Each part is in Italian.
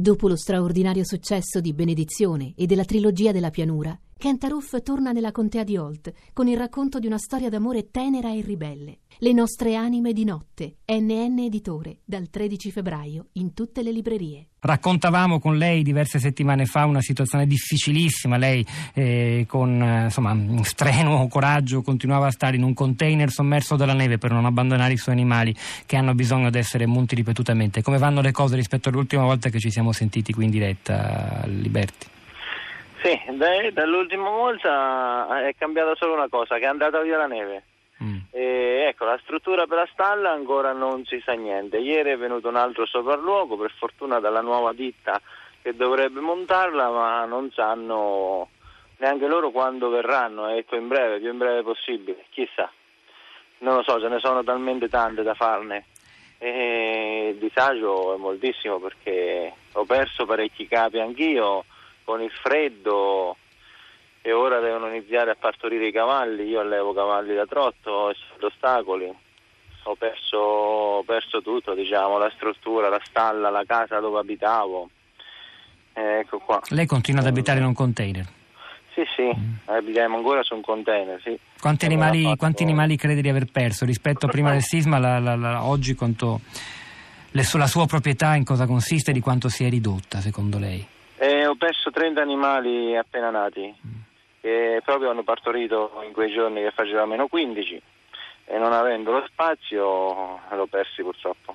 Dopo lo straordinario successo di Benedizione e della trilogia della pianura, Kent Aruf torna nella contea di Holt con il racconto di una storia d'amore tenera e ribelle. Le nostre anime di notte, NN Editore, dal 13 febbraio in tutte le librerie. Raccontavamo con lei diverse settimane fa una situazione difficilissima. Lei, eh, con eh, insomma, strenuo coraggio, continuava a stare in un container sommerso dalla neve per non abbandonare i suoi animali che hanno bisogno di essere munti ripetutamente. Come vanno le cose rispetto all'ultima volta che ci siamo sentiti qui in diretta, Liberti? Sì, dai, dall'ultima volta è cambiata solo una cosa, che è andata via la neve. Mm. E, ecco, la struttura per la stalla ancora non si sa niente. Ieri è venuto un altro sopralluogo, per fortuna dalla nuova ditta che dovrebbe montarla, ma non sanno neanche loro quando verranno. Ecco, in breve, più in breve possibile, chissà. Non lo so, ce ne sono talmente tante da farne. E il disagio è moltissimo perché ho perso parecchi capi anch'io con il freddo e ora devono iniziare a partorire i cavalli, io allevo cavalli da trotto, ho ostacoli, ho perso, ho perso tutto, diciamo, la struttura, la stalla, la casa dove abitavo. Eh, ecco qua. Lei continua ad abitare in un container? Sì, sì, mm. abitiamo ancora su un container, sì. Quanti animali, fatto... quanti animali, crede di aver perso rispetto a prima del sisma? La, la, la, oggi quanto, le, la sua proprietà in cosa consiste e di quanto si è ridotta secondo lei? Perso 30 animali appena nati, che proprio hanno partorito in quei giorni che faceva meno 15 e non avendo lo spazio l'ho persi purtroppo.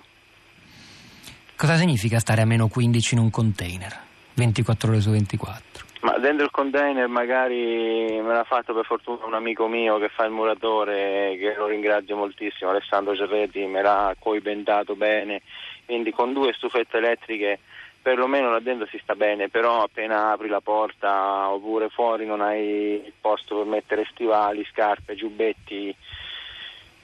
Cosa significa stare a meno 15 in un container, 24 ore su 24? Ma dentro il container magari me l'ha fatto per fortuna un amico mio che fa il muratore, che lo ringrazio moltissimo, Alessandro Cerretti, me l'ha coibentato bene, quindi con due stufette elettriche perlomeno là dentro si sta bene, però appena apri la porta oppure fuori non hai il posto per mettere stivali, scarpe, giubbetti,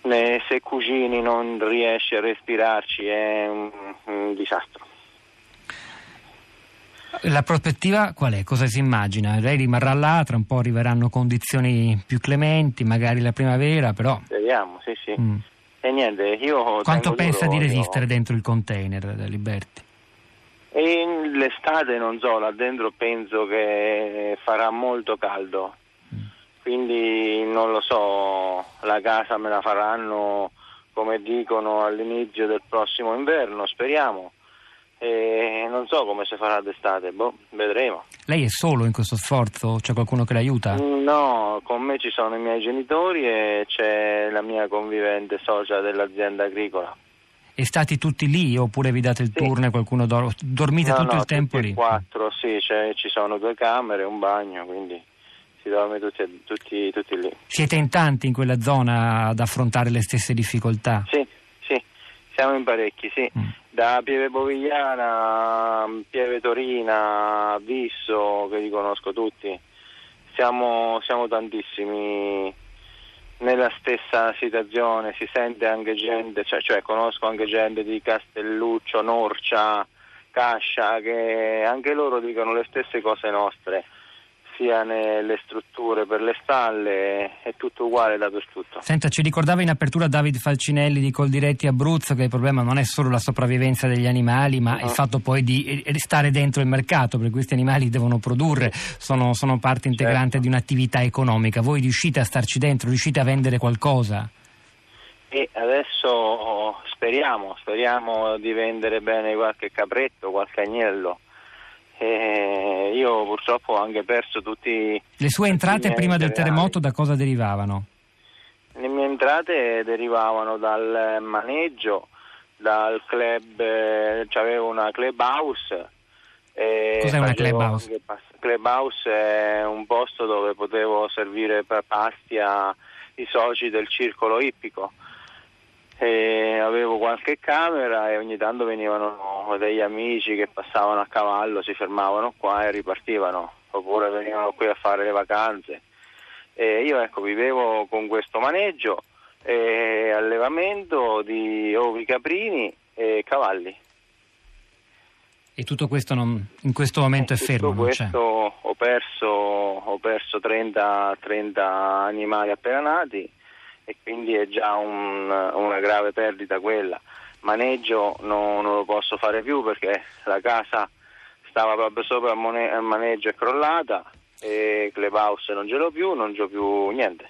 se cucini non riesci a respirarci, è un, un disastro. La prospettiva qual è? Cosa si immagina? Lei rimarrà là, tra un po' arriveranno condizioni più clementi, magari la primavera, però... Speriamo, sì, sì. Mm. E niente, io... Quanto pensa duro, di resistere io... dentro il container, Liberti? E l'estate non so, là dentro penso che farà molto caldo, quindi non lo so, la casa me la faranno come dicono all'inizio del prossimo inverno, speriamo. E non so come si farà d'estate, boh, vedremo. Lei è solo in questo sforzo? C'è qualcuno che l'aiuta? No, con me ci sono i miei genitori e c'è la mia convivente socia dell'azienda agricola. E stati tutti lì oppure vi date il sì. turno e qualcuno dorme? Dormite no, tutto no, il tempo lì? Quattro, sì, cioè, ci sono due camere, un bagno, quindi si dorme tutti, tutti, tutti, lì. Siete in tanti in quella zona ad affrontare le stesse difficoltà? Sì, sì, siamo in parecchi, sì. Mm. Da Pieve Bovigliana, Pieve Torina, Visso, che li conosco tutti. Siamo, siamo tantissimi nella stessa situazione, si sente anche gente, cioè, cioè, conosco anche gente di Castelluccio, Norcia, Cascia, che anche loro dicono le stesse cose nostre sia nelle strutture per le stalle, è tutto uguale dappertutto. Senta, ci ricordava in apertura David Falcinelli di Coldiretti Abruzzo che il problema non è solo la sopravvivenza degli animali, ma no. il fatto poi di stare dentro il mercato, perché questi animali devono produrre, sono, sono parte integrante certo. di un'attività economica. Voi riuscite a starci dentro, riuscite a vendere qualcosa? E adesso speriamo, speriamo di vendere bene qualche capretto, qualche agnello e io purtroppo ho anche perso tutti... Le sue entrate prima del terremoto da cosa derivavano? Le mie entrate derivavano dal maneggio, dal club, eh, avevo una clubhouse. Cos'è una clubhouse? Clubhouse è un posto dove potevo servire per pasti ai soci del circolo ippico e avevo qualche camera e ogni tanto venivano degli amici che passavano a cavallo, si fermavano qua e ripartivano, oppure venivano qui a fare le vacanze. E io ecco, vivevo con questo maneggio e allevamento di ovi caprini e cavalli. E tutto questo non, in questo momento è fermo? Questo ho perso, ho perso 30, 30 animali appena nati e quindi è già un, una grave perdita quella. Maneggio no, non lo posso fare più perché la casa stava proprio sopra il, maneggio è crollata e Clubhouse non ce l'ho più, non c'ho più niente.